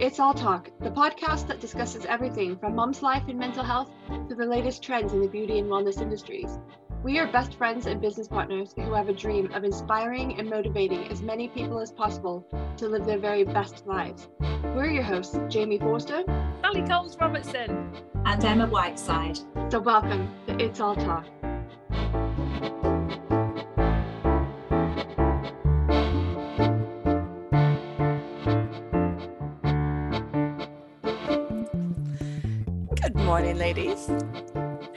Hi, welcome to It's All Talk, the podcast that discusses everything from mom's life and mental health to the latest trends in the beauty and wellness industries. We are best friends and business partners who have a dream of inspiring and motivating as many people as possible to live their very best lives. We're your hosts, Jamie Forster, Sally Coles Robertson, and Emma Whiteside. So, welcome to It's All Talk. Morning, ladies.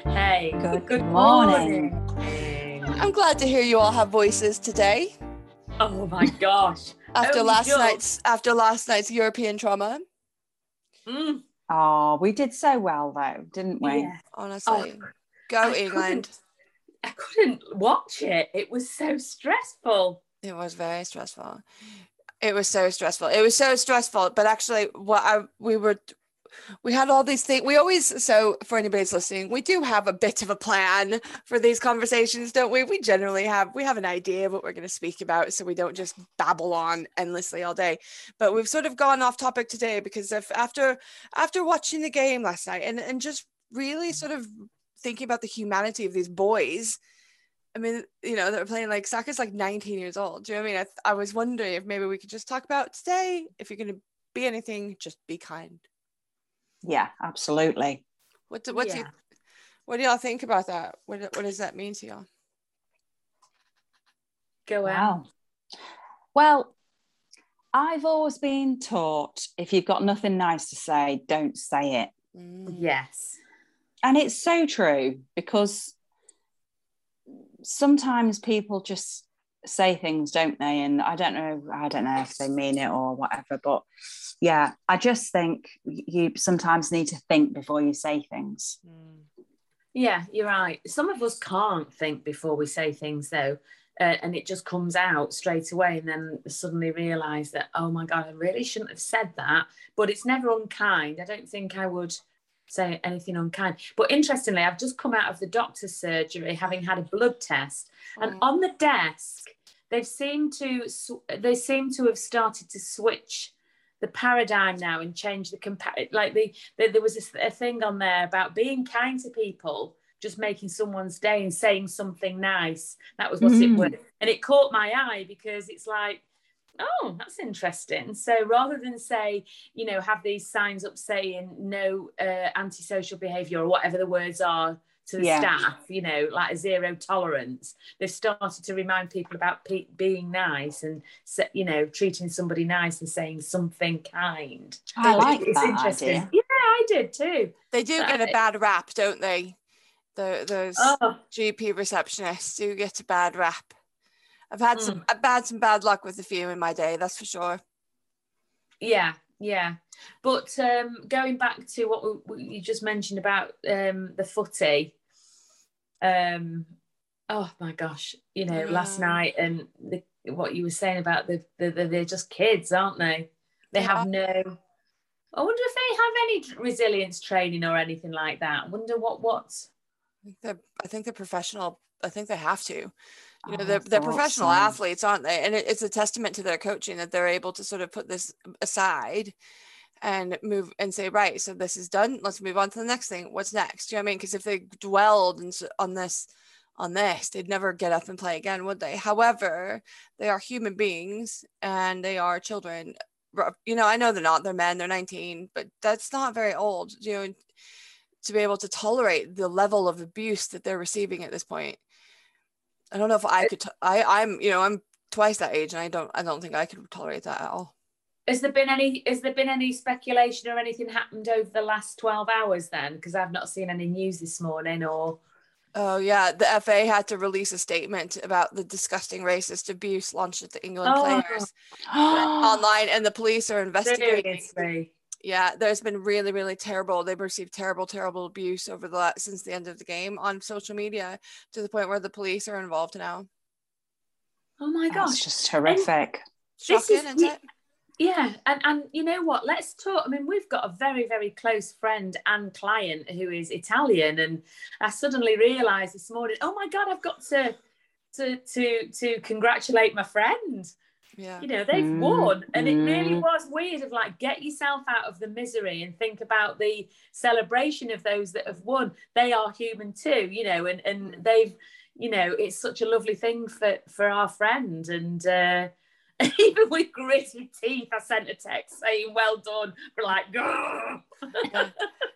Hey, good, good morning. morning. I'm glad to hear you all have voices today. Oh my gosh. After Only last just. night's after last night's European trauma, Mm, Oh, we did so well though, didn't we? yeah. honestly. Oh, Go I England. couldn't- I couldn't watch it. It was so stressful. It was very stressful. It was so stressful. It was so stressful. But actually, what I we were we had all these things. We always so for anybody that's listening, we do have a bit of a plan for these conversations, don't we? We generally have we have an idea of what we're going to speak about, so we don't just babble on endlessly all day. But we've sort of gone off topic today because if after after watching the game last night and and just really sort of thinking about the humanity of these boys. I mean, you know, they're playing like Saka's like 19 years old. Do you know what I mean? I, th- I was wondering if maybe we could just talk about today. If you're going to be anything, just be kind. Yeah, absolutely. What do, what do you what do y'all think about that? What what does that mean to y'all? Go out. Wow. Well, I've always been taught if you've got nothing nice to say, don't say it. Mm. Yes. And it's so true because sometimes people just say things, don't they? And I don't know, I don't know if they mean it or whatever, but yeah, I just think you sometimes need to think before you say things. Mm. Yeah, you're right. Some of us can't think before we say things though. Uh, and it just comes out straight away and then suddenly realize that oh my god i really shouldn't have said that but it's never unkind i don't think i would say anything unkind but interestingly i've just come out of the doctor's surgery having had a blood test and Oh. on the desk they've seemed to they seem to have started to switch the paradigm now and change the compa- like the, the there was this, a thing on there about being kind to people just making someone's day and saying something nice that was what it Mm. was and it caught my eye because it's like oh that's interesting so rather than say you know have these signs up saying no uh, antisocial behavior or whatever the words are to the Yeah. staff you know like a zero tolerance they've started to remind people about pe- being nice and you know treating somebody nice and saying something kind I like it's that interesting idea. yeah i did too They do get a bad rap, don't they? The, those oh GP receptionists do get a bad rap. I've had Mm. some I've had some bad luck with a few in my day, that's for sure. Yeah, yeah. But um, going back to what we, we- you just mentioned about um, the footy, um, oh my gosh, you know, last night and the, what you were saying about the, the, the they're just kids, aren't they? They have no. I wonder if they have any resilience training or anything like that. I wonder what what. I think they're I think they're professional. I think they have to. You know, Oh, they're professional so. athletes, aren't they? And it, it's a testament to their coaching that they're able to sort of put this aside and move and say, right, so this is done. Let's move on to the next thing. What's next? Do you know what I mean? Because if they dwelled on this on this, they'd never get up and play again, would they? However, they are human beings and they are children. You know, I know they're not. They're men. They're 19, but that's not very old. You know, to be able to tolerate the level of abuse that they're receiving at this point. I don't know if I could. T- I I'm you know I'm twice that age and I don't I don't think I could tolerate that at all. Has there been any? Has there been any speculation or anything happened over the last twelve hours? Then, because I've not seen any news this morning or. Oh yeah, the FA had to release a statement about the disgusting racist abuse launched at the England Oh. players online, and the police are investigating. Seriously. Yeah, there's been really, really terrible. They've received terrible, terrible abuse over the la- since the end of the game on social media to the point where the police are involved now. Oh my That's gosh. just horrific. This Shocking, is- isn't it? Yeah, and and you know what? Let's talk. I mean, we've got a very very close friend and client who is Italian, and I suddenly realised this morning, oh my god, I've got to to to to congratulate my friend. Yeah. You know, they've Mm, won. And it really mm. was weird of like, get yourself out of the misery and think about the celebration of those that have won. They are human too, you know, and, and Mm. they've, you know, it's such a lovely thing for, for our friend. And uh, even with gritted teeth, I sent a text saying, well done. We're like, "Grr."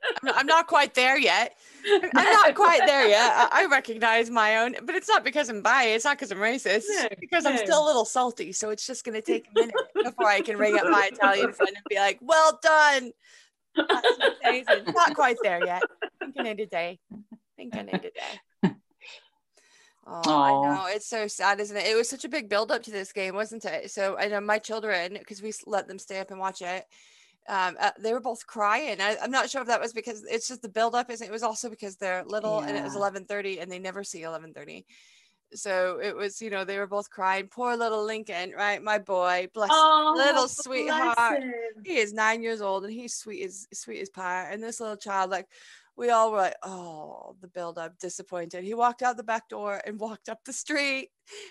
I'm not, I'm not quite there yet. I'm not quite there yet. I, I recognize my own, but it's not because I'm biased. It's not because I'm racist. No, it's because I'm still a little salty. So it's just going to take a minute before I can ring up my Italian friend and be like, well done. That's. Not quite there yet. I think I need a day. I think I need a day. Oh, I know. It's so sad, isn't it? It was such a big build up to this game, wasn't it? So I know my children, because we let them stay up and watch it. Um, uh, they were both crying. I, I'm not sure if that was because it's just the buildup. isn't it? It was also because they're little and it was 11:30 and they never see 11:30. So it was, you know, they were both crying. Poor little Lincoln, right? My boy, bless. Oh, little sweetheart he is nine years old and he's sweet as sweet as pie. And this little child, like we all were like, oh, the build up, disappointed. He walked out the back door and walked up the street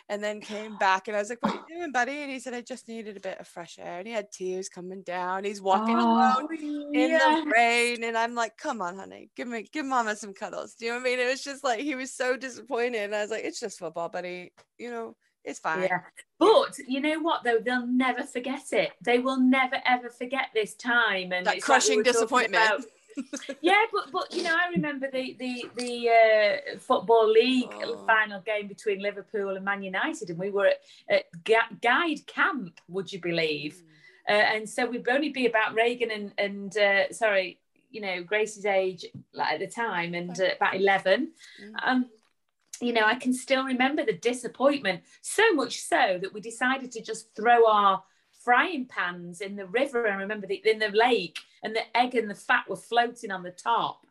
and then came back. And I was like, What are you doing, buddy? And he said, I just needed a bit of fresh air. And he had tears coming down. He's walking Oh, alone in the rain. And I'm like, come on, honey, give me give mama some cuddles. Do you know what I mean? It was just like he was so disappointed. And I was like, it's just football, buddy. You know, it's fine. Yeah. But you know what though? They'll never forget it. They will never ever forget this time and That it's like we crushing disappointment. yeah, but but you know, I remember the the the uh, football league Oh. final game between Liverpool and Man United, and we were at, at Gu- guide camp. Would you believe? Uh, and so we'd only be about Reagan and and uh, sorry, you know, Grace's age like at the time, and uh, about eleven. Mm. Um, you know, I can still remember the disappointment. So much so that we decided to just throw our frying pans in the river and remember the, in the lake, and the egg and the fat were floating on the top.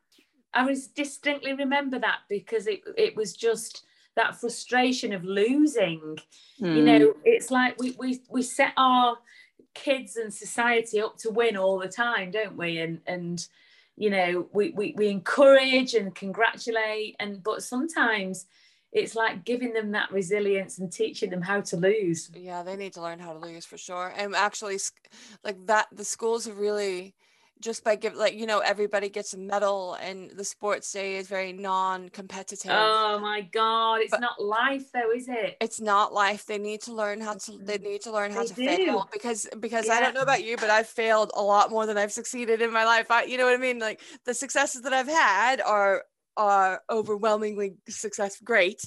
I was distinctly remember that because it it was just that frustration of losing you mm. know it's like we we we set our kids and society up to win all the time don't we and and you know we we, we encourage and congratulate and but sometimes it's like giving them that resilience and teaching them how to lose Yeah, they need to learn how to lose for sure. And actually, like that, the schools have really just by give like you know everybody gets a medal, and the sports day is very non-competitive. oh my god it's But- not life though is it it's not life. They need to learn how to. They need to learn how They to do. fail because because I don't know about you, but I've failed a lot more than I've succeeded in my life. I, you know what I mean? Like the successes that I've had are are overwhelmingly success great.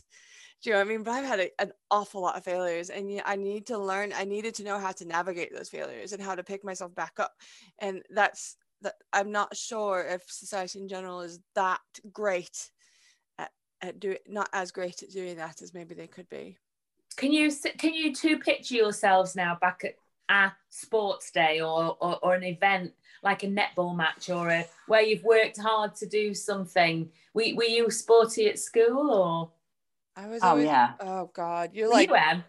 Do you know what I mean? But I've had a, an awful lot of failures, and I need to learn. I needed to know how to navigate those failures and how to pick myself back up. And that's that. I'm not sure if society in general is that great at, at doing, not as great at doing that as maybe they could be. can you can you two picture yourselves now back at a sports day or, or or an event like a netball match or a where you've worked hard to do something were, were you sporty at school or I was. Oh always, yeah, Oh God, you're were like. you Em?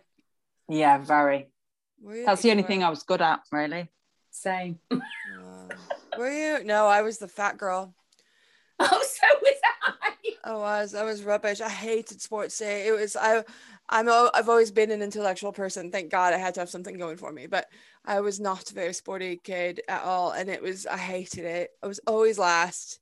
yeah, very. were That's the only were- thing I was good at, really. same Uh, were you? No, I was the fat girl. oh so was i I was. I was rubbish. I hated sports day. It was. I. I'm. al- I've always been an intellectual person. Thank God I had to have something going for me. But I was not a very sporty kid at all, and it was. I hated it. I was always last.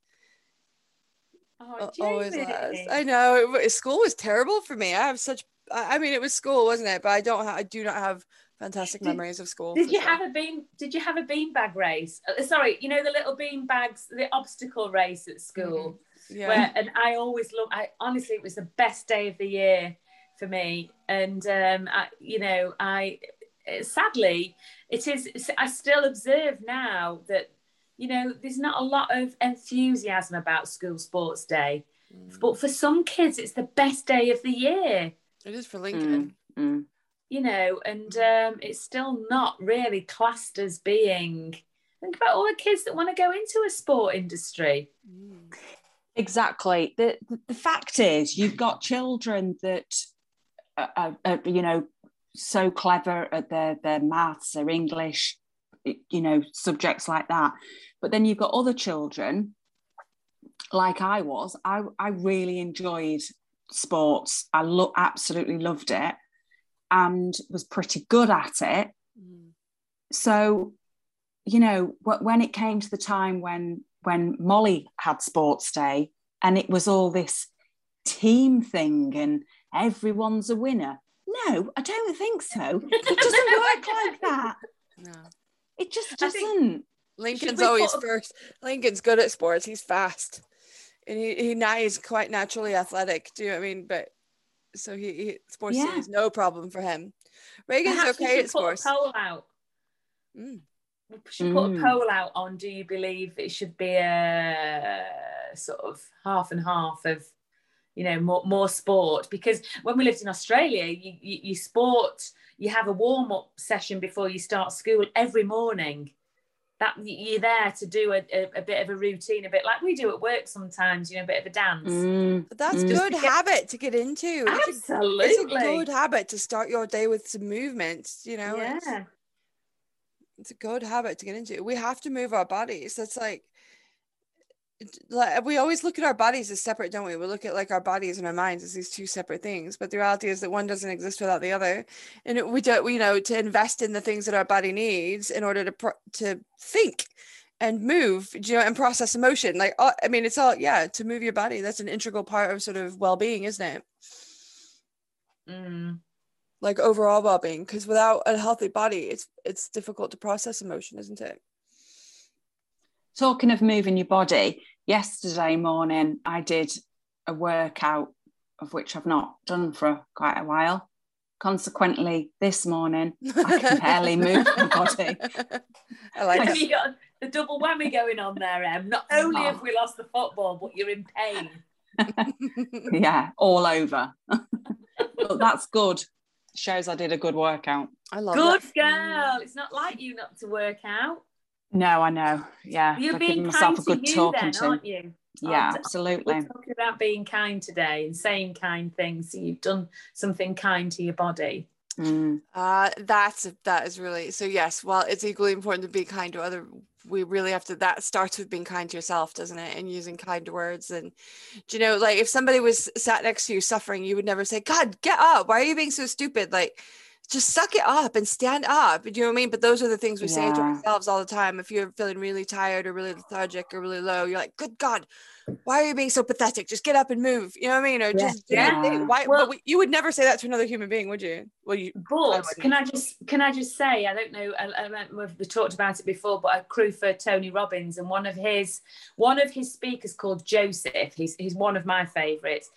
oh, Always last. I know. It, school was terrible for me. I have such. I mean, it was school, wasn't it? But I don't. Ha- I do not have fantastic Did- memories of school. did you sure. have a bean did you have a beanbag race Uh, sorry you know the little bean bags the obstacle race at school Yeah. where and I always love I honestly it was the best day of the year for me and um I, you know I sadly it is I still observe now that you know there's not a lot of enthusiasm about school sports day Mm. but for some kids it's the best day of the year It is for Lincoln. Mm, mm. you know and um it's still not really classed as being think about all the kids that want to go into a sport industry Mm. Exactly. The, the the fact is, you've got children that are, are, are, you know so clever at their their maths, their English, you know subjects like that. But then you've got other children, like I was. I I really enjoyed sports. I lo- absolutely loved it. and was pretty good at it. Mm. So, you know, wh- when it came to the time when when Molly had sports day and it was all this team thing and everyone's a winner. No, I don't think so. It doesn't work like that. No. It just I think- doesn't. Lincoln's always put- first. Lincoln's good at sports. He's fast, and he he now he's quite naturally athletic. Do you know what I mean? But so he, he sports Yeah. is no problem for him. Reagan's Perhaps okay should at put sports. a poll out. Mm. We should put a Mm. poll out on do you believe it should be a sort of half and half of you know more, more sport because when we lived in australia you, you, you sport you have a warm-up session before you start school every morning that you're there to do a, a, a bit of a routine a bit like we do at work sometimes you know a bit of a dance Mm, But that's Mm. good to get- habit to get into. It's a- absolutely It's a good habit to start your day with some movement. You know, it's, yeah it's a good habit to get into. We have to move our bodies. That's like we always look at our bodies as separate, don't we? We look at like our bodies and our minds as these two separate things. But the reality is that one doesn't exist without the other, and it, we don't. You know, to invest in the things that our body needs in order to pro- to think and move, you know, and process emotion. Like, I mean, it's all yeah. To move your body, that's an integral part of sort of well-being, isn't it? Mm. like overall well-being because without a healthy body it's it's difficult to process emotion isn't it Talking of moving your body, yesterday morning I did a workout of which I've not done for quite a while. Consequently, this morning I can barely move my body. i like have you got the double whammy going on there em not oh, only have we lost the football but you're in pain yeah, all over. but that's good. Shows I did a good workout. i love Good that. girl. It's not like you not to work out. No, I know. Yeah, You're I've given being myself a good to you talking then, to. aren't you? Yeah, Aren't- absolutely. We're talking about being kind today and saying kind things. So you've done something kind to your body. Mm. uh that's that is really so yes while it's equally important to be kind to other we really have to that starts with being kind to yourself doesn't it and using kind words and do you know like if somebody was sat next to you suffering you would never say god get up why are you being so stupid like just suck it up and stand up. Do you know what I mean? But those are the things we say to ourselves all the time. If you're feeling really tired or really lethargic or really low, you're like, good God, why are you being so pathetic? Just get up and move. You know what I mean? Or Yeah. just do Yeah. Why? Well- but we, you would never say that to another human being, would you? Well, you. But wouldn't. can I just can I just say I don't know I, I, don't know if we talked about it before, but I crew for Tony Robbins and one of his one of his speakers called Joseph. He's he's one of my favourites.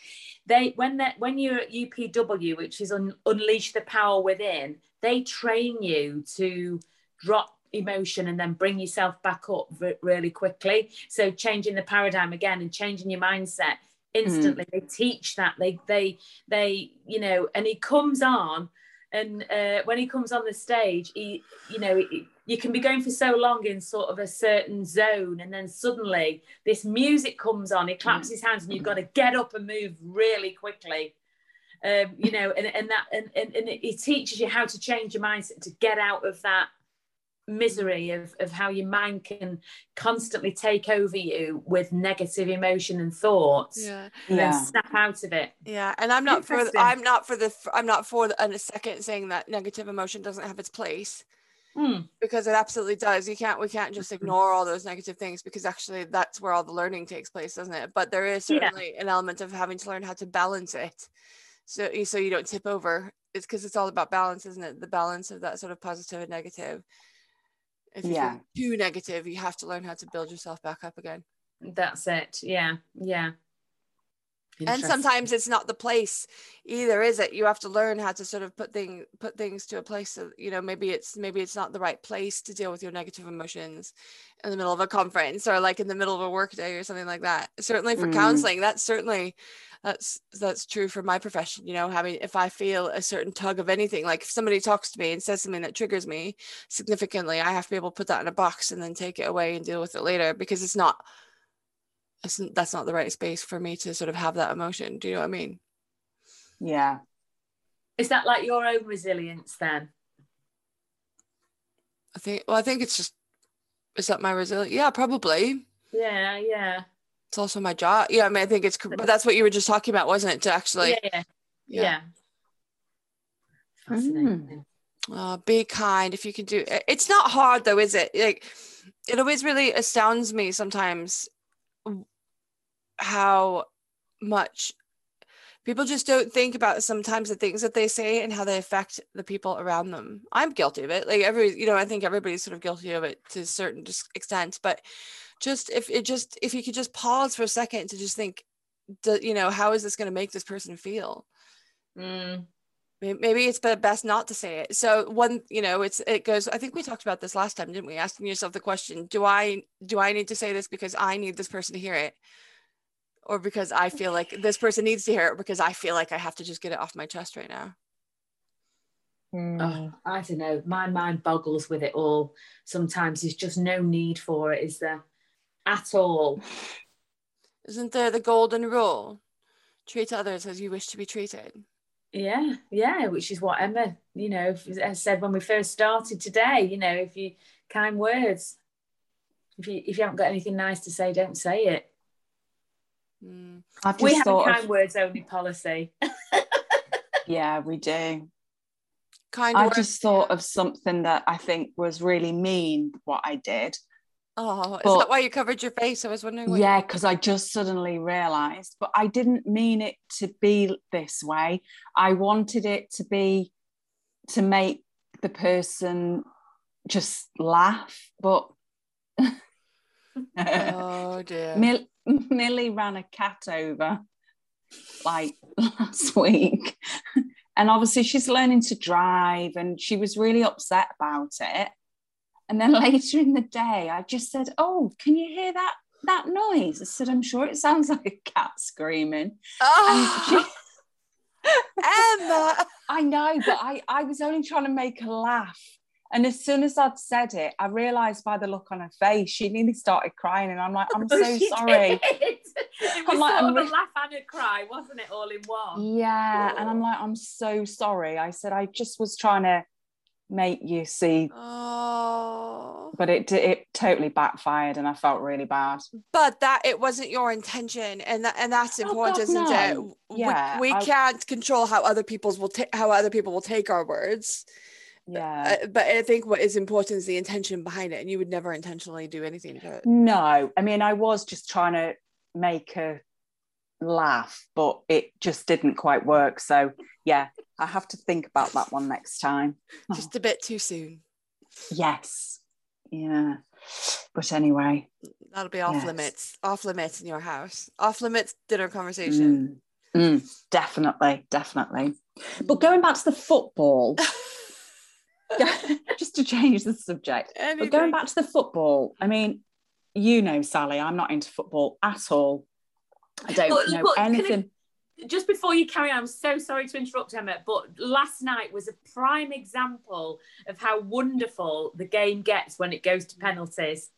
They when that when you're at UPW, which is un, unleash the power within, they train you to drop emotion and then bring yourself back up re- really quickly. So changing the paradigm again and changing your mindset instantly. They teach that they they they you know, and he comes on and uh, when he comes on the stage, he, you know, he, you can be going for so long in sort of a certain zone, and then suddenly this music comes on. He claps his hands, and you've got to get up and move really quickly. Um, you know, and, and that and, and, and it teaches you how to change your mindset to get out of that misery of, of how your mind can constantly take over you with negative emotion and thoughts Yeah. and then Yeah. snap out of it. Yeah, and I'm not for the, I'm not for the I'm not for the, a second saying that negative emotion doesn't have its place Hmm. because it absolutely does. You can't we can't just Mm-hmm. ignore all those negative things because actually that's where all the learning takes place, doesn't it? But there is Yeah. certainly an element of having to learn how to balance it, so so you don't tip over. It's because it's all about balance, isn't it? The balance of that sort of positive and negative. If you Yeah. too negative, you have to learn how to build yourself back up again. That's it. Yeah. Yeah. And sometimes it's not the place either is it? You have to learn how to sort of put thing put things to a place that you know maybe it's maybe it's not the right place to deal with your negative emotions in the middle of a conference or like in the middle of a work day or something like that. Certainly for Mm. counseling that's certainly that's that's true for my profession you know having if i feel a certain tug of anything like if somebody talks to me and says something that triggers me significantly i have to be able to put that in a box and then take it away and deal with it later because it's not that's not the right space for me to sort of have that emotion. Do you know what I mean? Yeah. Is that like your own resilience then? I think. Well, I think it's just. Is that my resilience? Yeah, probably. Yeah, yeah. It's also my job. Yeah, I mean, I think it's. But that's what you were just talking about, wasn't it? To actually. yeah, yeah, yeah. Fascinating. Uh, be kind if you can do it. It's not hard though, is it? Like it always really astounds me sometimes how much people just don't think about sometimes the things that they say and how they affect the people around them. I'm guilty of it. Like every, you know, I think everybody's sort of guilty of it to a certain extent, but just if it just if you could just pause for a second to just think, you know, how is this going to make this person feel? Mm. Maybe it's best not to say it. So one, you know, it's it goes. I think we talked about this last time, didn't we? Asking yourself the question: Do I do I need to say this because I need this person to hear it, or because I feel like this person needs to hear it, or because I feel like I have to just get it off my chest right now? Mm. Oh, I don't know. My mind boggles with it all. Sometimes there's just no need for it, is there? At all. Isn't there the golden rule? Treat others as you wish to be treated. Yeah, yeah, which is what Emma, you know, said when we first started today. You know, if you kind words, if you if you haven't got anything nice to say, don't say it. Mm. we have a kind of, words only policy. yeah, we do. Kind. I just thought of something that I think was really mean. What I did. Oh, is that why you covered your face? I was wondering. yeah, because I just suddenly realised, but I didn't mean it to be this way. I wanted it to be to make the person just laugh, but. oh dear. Millie ran a cat over like last week. and obviously she's learning to drive and she was really upset about it. And then later in the day, I just said, "Oh, can you hear that that noise?" I said, "I'm sure it sounds like a cat screaming." Oh. She, Emma, I know, but I I was only trying to make her laugh. And as soon as I'd said it, I realised by the look on her face, she nearly started crying, and I'm like, "I'm oh, so sorry." it was I'm like, sort of a laugh and a cry, wasn't it, all in one? Yeah, and I'm like, "I'm so sorry." I said, "I just was trying to." make you see oh but it it totally backfired and i felt really bad but that it wasn't your intention and that, and that's important oh, God, isn't no. it yeah, we, we I, can't control how other people's will take how other people will take our words yeah uh, but i think what is important is the intention behind it and you would never intentionally do anything to it no i mean i was just trying to make a laugh but it just didn't quite work so yeah I have to think about that one next time. Just a bit too soon. Yes. Yeah. But anyway. That'll be off yes. limits. Off limits in your house. Off limits dinner conversation. Mm. Mm. Definitely. Definitely. But going back to the football. just to change the subject. Anything. But going back to the football, I mean, you know, Sally, I'm not into football at all. I don't but, know but anything just before you carry on, I'm so sorry to interrupt, Emma, but last night was a prime example of how wonderful the game gets when it goes to penalties.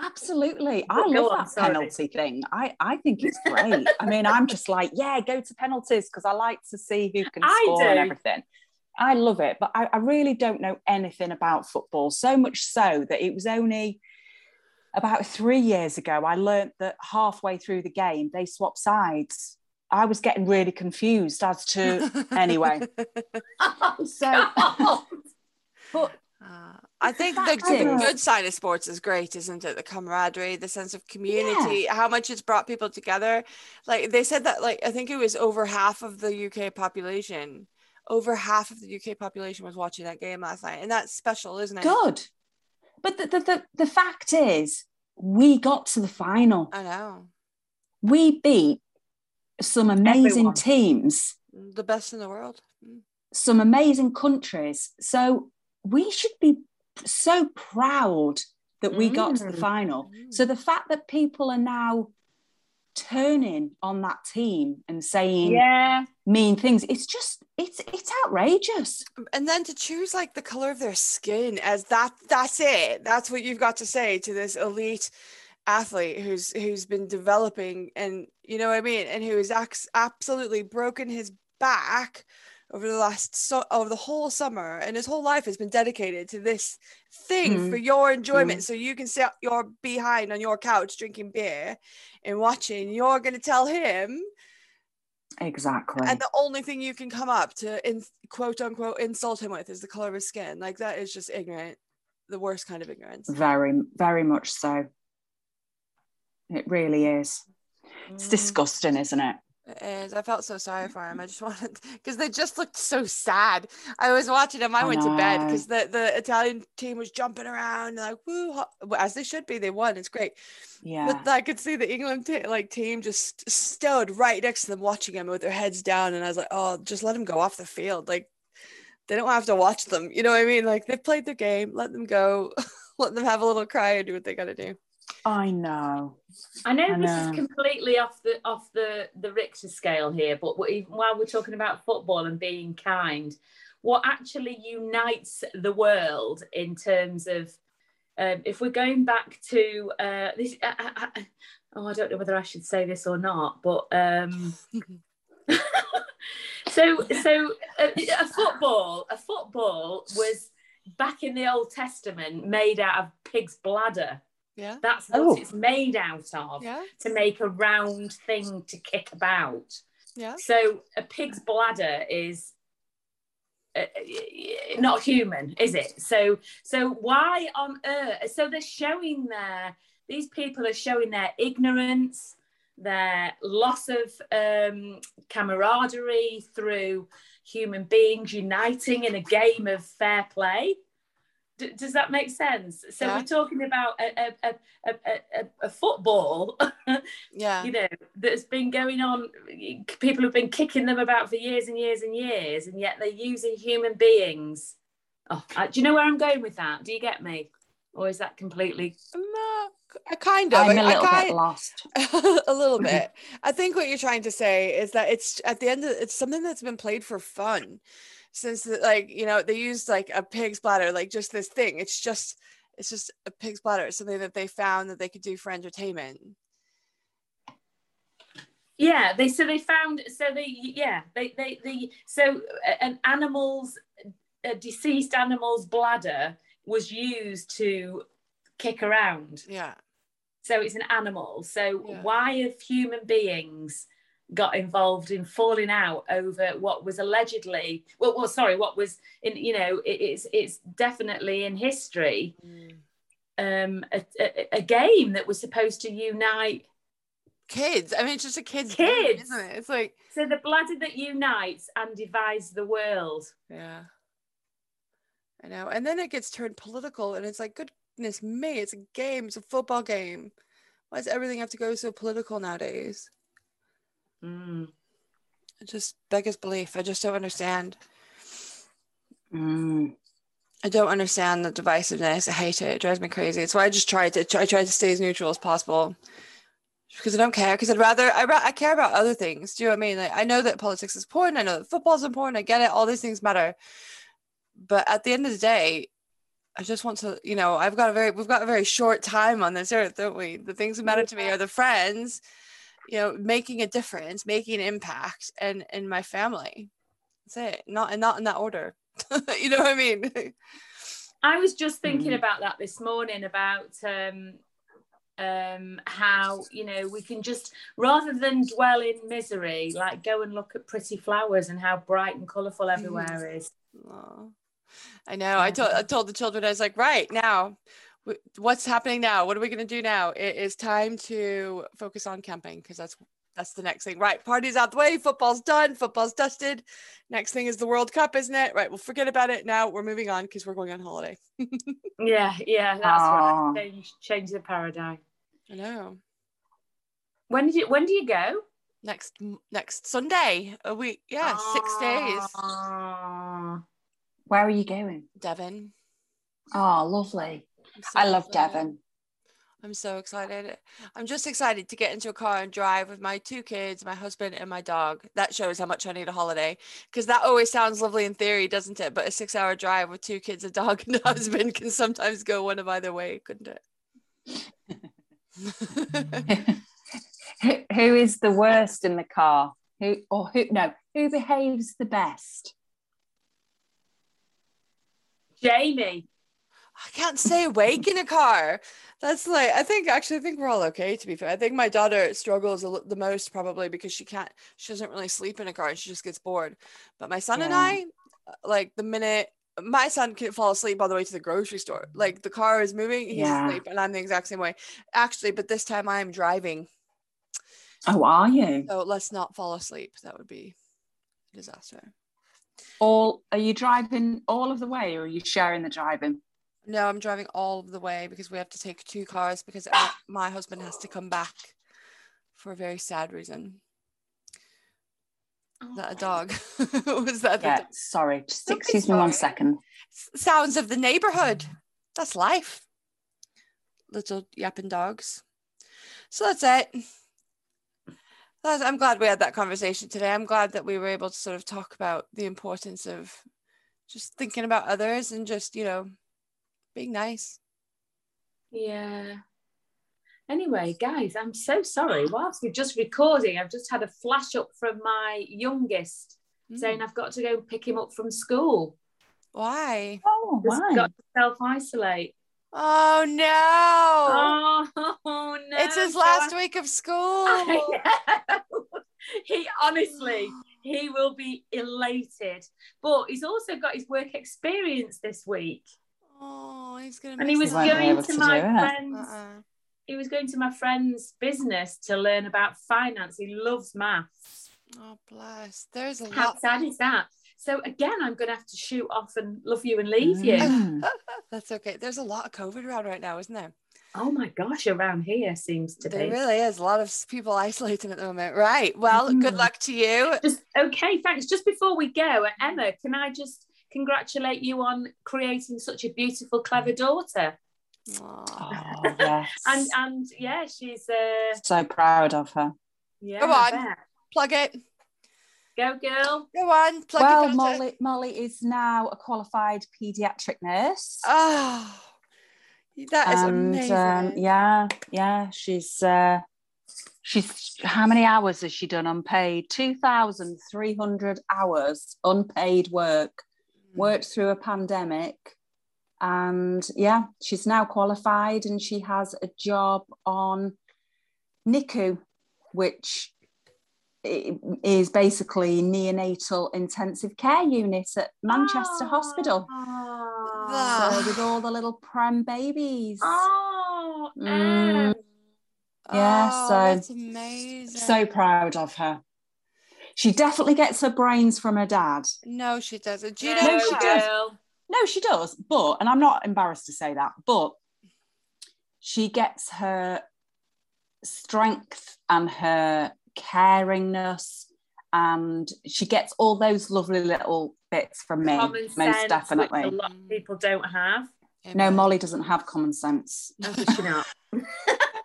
Absolutely. I love on, that sorry. penalty thing. I, I think it's great. I mean, I'm just like, yeah, go to penalties because I like to see who can I score do. and everything. I love it, but I, I really don't know anything about football. So much so that it was only about three years ago I learned that halfway through the game they swap sides. I was getting really confused as to anyway. oh, so, but uh, I think the, the, good side of sports is great, isn't it? The camaraderie, the sense of community, yeah. how much it's brought people together. Like they said that, like I think it was over half of the UK population, over half of the UK population was watching that game last night, and that's special, isn't it? Good, but the the the, the fact is, we got to the final. I know. We beat some amazing Everyone. teams, the best in the world, mm. some amazing countries. So we should be so proud that we mm. got to the mm. final. Mm. So the fact that people are now turning on that team and saying yeah. mean things. It's just it's it's outrageous. And then to choose like the color of their skin as that that's it. That's what you've got to say to this elite athlete who's who's been developing and you know what I mean? And who has absolutely broken his back over the last so over the whole summer and his whole life has been dedicated to this thing mm. for your enjoyment mm. so you can sit your behind on your couch drinking beer and watching you're going to tell him Exactly. and the only thing you can come up to in quote unquote insult him with is the color of his skin like that is just ignorant the worst kind of ignorance very, very much so. It really is. It's Mm. disgusting, isn't it? Is. I felt so sorry for him. I just wanted because they just looked so sad. I was watching them. I, I went to bed because the, the Italian team was jumping around like woo, as they should be. They won. It's great. Yeah. But I could see the England t- like team just stood right next to them, watching him with their heads down. And I was like, oh, just let him go off the field. Like they don't have to watch them. You know what I mean? Like they've played their game. Let them go. let them have a little cry and do what they got to do. I know. I know I this know. is completely off the off the the Richter scale here, but even while we're talking about football and being kind, what actually unites the world in terms of um, if we're going back to uh, this, uh, uh, uh, oh, I don't know whether I should say this or not, but um, so so a, a football a football was back in the Old Testament made out of pig's bladder. Yeah. That's what Oh. it's made out of Yeah. to make a round thing to kick about. Yeah. So a pig's bladder is uh, not human, is it? So so why on earth? So they're showing their these people are showing their ignorance, their loss of um, camaraderie through human beings uniting in a game of fair play. D- does that make sense? So Yeah. we're talking about a, a, a, a, a, football Yeah. you know, that's been going on. People have been kicking them about for years and years and years, and yet they're using human beings. Oh, uh, do you know where I'm going with that? Do you get me? Or is that completely? No, I kind of. I'm a I- I little kind- bit lost. a little bit. I think what you're trying to say is that it's at the end of it's something that's been played for fun since like you know they used like a pig's bladder like just this thing it's just it's just a pig's bladder it's something that they found that they could do for entertainment Yeah, they so they found so they yeah they they they so uh, an animal's a deceased animal's bladder was used to kick around. yeah So it's an animal. So Yeah. why have human beings got involved in falling out over what was allegedly well, well sorry, what was in you know it, it's it's definitely in history um a, a, a game that was supposed to unite kids. I mean it's just a kid's game, Kids. isn't it? It's like so the bladder that unites and divides the world. Yeah. I know. And then it gets turned political and it's like goodness me it's a game. It's a football game. Why does everything have to go so political nowadays Mm. it just beggars belief i just don't understand Mm. I don't understand the divisiveness. I hate it. It drives me crazy. It's why I just try to I try to stay as neutral as possible because I don't care. Because I'd rather I, I care about other things. Do you know what I mean? Like I know that politics is important. I know that football's important. I get it. All these things matter. But at the end of the day, I just want to. You know, I've got a very we've got a very short time on this earth, don't we? The things that matter to me are the friends. You know, making a difference, making an impact, and in my family. That's it. Not and not in that order. you know what I mean? I was just thinking Mm. about that this morning about um, um, how you know we can just rather than dwell in misery, like go and look at pretty flowers and how bright and colourful everywhere is. Aw. I know. I told I told the children I was like, right now, wh- what's happening now? What are we going to do now? It is time to focus on camping because that's that's the next thing. Right, party's out the way. Football's done. Football's dusted. Next thing is the World Cup, isn't it? Right. We'll forget about it now. We're moving on because we're going on holiday. Yeah, yeah, that's Aw. right. Change, change the paradigm. I know. When did you? When do you go? Next next Sunday, a week. Yeah, six days. Where are you going? Devon. Oh, lovely. I'm so I love excited. Devon. I'm so excited. I'm just excited to get into a car and drive with my two kids, my husband, and my dog. That shows how much I need a holiday because that always sounds lovely in theory, doesn't it? But a six hour drive with two kids, a dog, and a mm-hmm. husband can sometimes go one of either way, couldn't it? who, who is the worst in the car? Who or who? No, who behaves the best? Jamie. I can't stay awake in a car. That's like I think actually I think we're all okay to be fair. I think my daughter struggles the most probably because she can't she doesn't really sleep in a car and she just gets bored. But my son and I uh, like the minute my son can fall asleep on the way to the grocery store. Like the car is moving, he's Yeah. asleep, and I'm the exact same way. Actually, but this time I am driving, Oh, are you? so let's not fall asleep. That would be a disaster. All are you driving all of the way, or are you sharing the driving? No, I'm driving all of the way because we have to take two cars because my husband has to come back for a very sad reason. Is that a oh, dog? Was that Yeah. Sorry. Just Don't excuse me one second. Sounds of the neighborhood? That's life. Little yapping dogs. So that's it. That's, I'm glad we had that conversation today. I'm glad that we were able to sort of talk about the importance of just thinking about others and just, you know, being nice. Yeah. Anyway, guys, I'm so sorry. Whilst we're just recording, I've just had a flash up from my youngest saying Mm. I've got to go pick him up from school. Why? Oh, Just right. got to self isolate. Oh no! Oh, no. it's his So last I- week of school. I know. he honestly, he will be elated. But he's also got his work experience this week. Oh, he's gonna. And he was He won't be going to to my friend's Uh-uh. he was going to my friend's business to learn about finance. He loves maths. Oh, bless. There's a How lot. sad is that? So again, I'm going to have to shoot off and love you and leave you. Mm. That's okay. There's a lot of COVID around right now, isn't there? Oh my gosh, around here seems to There be. There really is a lot of people isolating at the moment. Right. Well, good Mhm. luck to you. Just okay, thanks. Just before we go, Emma, can I just congratulate you on creating such a beautiful, clever daughter? Oh, yes. And and yeah, she's uh so proud of her. yeah. Come I on. Plug it. Go girl. Go on. Plug well, it. Molly, Molly is now a qualified paediatric nurse. Oh, that is and amazing. um, yeah, yeah, she's uh, she's how many hours has she done unpaid? Two thousand three hundred hours unpaid work. Mm. Worked through a pandemic, and yeah, she's now qualified, and she has a job on NICU, which is basically neonatal intensive care unit at Manchester Hospital. Oh, So with all the little prem babies. oh Mm. Yeah, Oh, so- that's amazing. So proud of her. She definitely gets her brains from her dad. no, she doesn't. Do you Go, know? No, she what? does. No, she does, but, and I'm not embarrassed to say that, but she gets her strength and her caringness and she gets all those lovely little bits from me, Common most sense, definitely. which a lot of people don't have. No, Molly doesn't have common sense. No, does she not?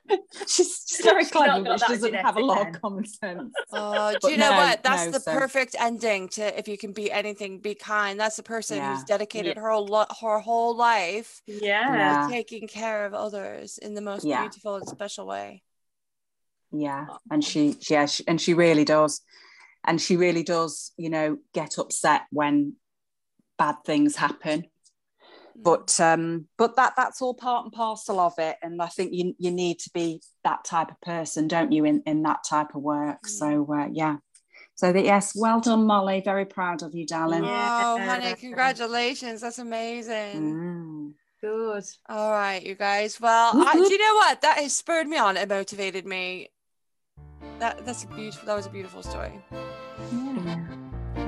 She's, she's very She's clever, got but she doesn't have a lot genetic of common sense. Oh, do you know no, what? That's no, the so- perfect ending to if you can be anything, be kind. That's a person who's dedicated Yeah. her whole lo- her whole life Yeah. Yeah. taking care of others in the most Yeah. beautiful and special way. yeah and she yeah she, and she really does and she really does you know get upset when bad things happen. But um but that that's all part and parcel of it and i think you you need to be that type of person don't you in in that type of work Mm. so uh, yeah so that yes well done molly very proud of you darling Oh, honey, congratulations. That's amazing. Mm. Good. All right, you guys. Well, Whoop, I, do you know what? That has spurred me on. It motivated me. That that's a beautiful. That was a beautiful story. Yeah.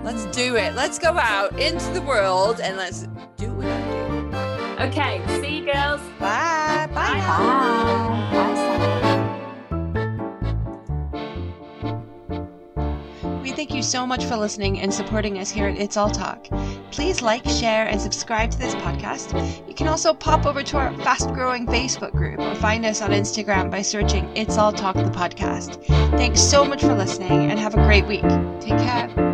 Let's do it. Let's go out into the world and let's do what I do. Okay, see you girls. Bye. Bye. Bye. Bye. Bye, We thank you so much for listening and supporting us here at It's All Talk. Please like, share, and subscribe to this podcast. You can also pop over to our fast growing Facebook group or find us on Instagram by searching It's All Talk the podcast. Thanks so much for listening and have a great week. Take care.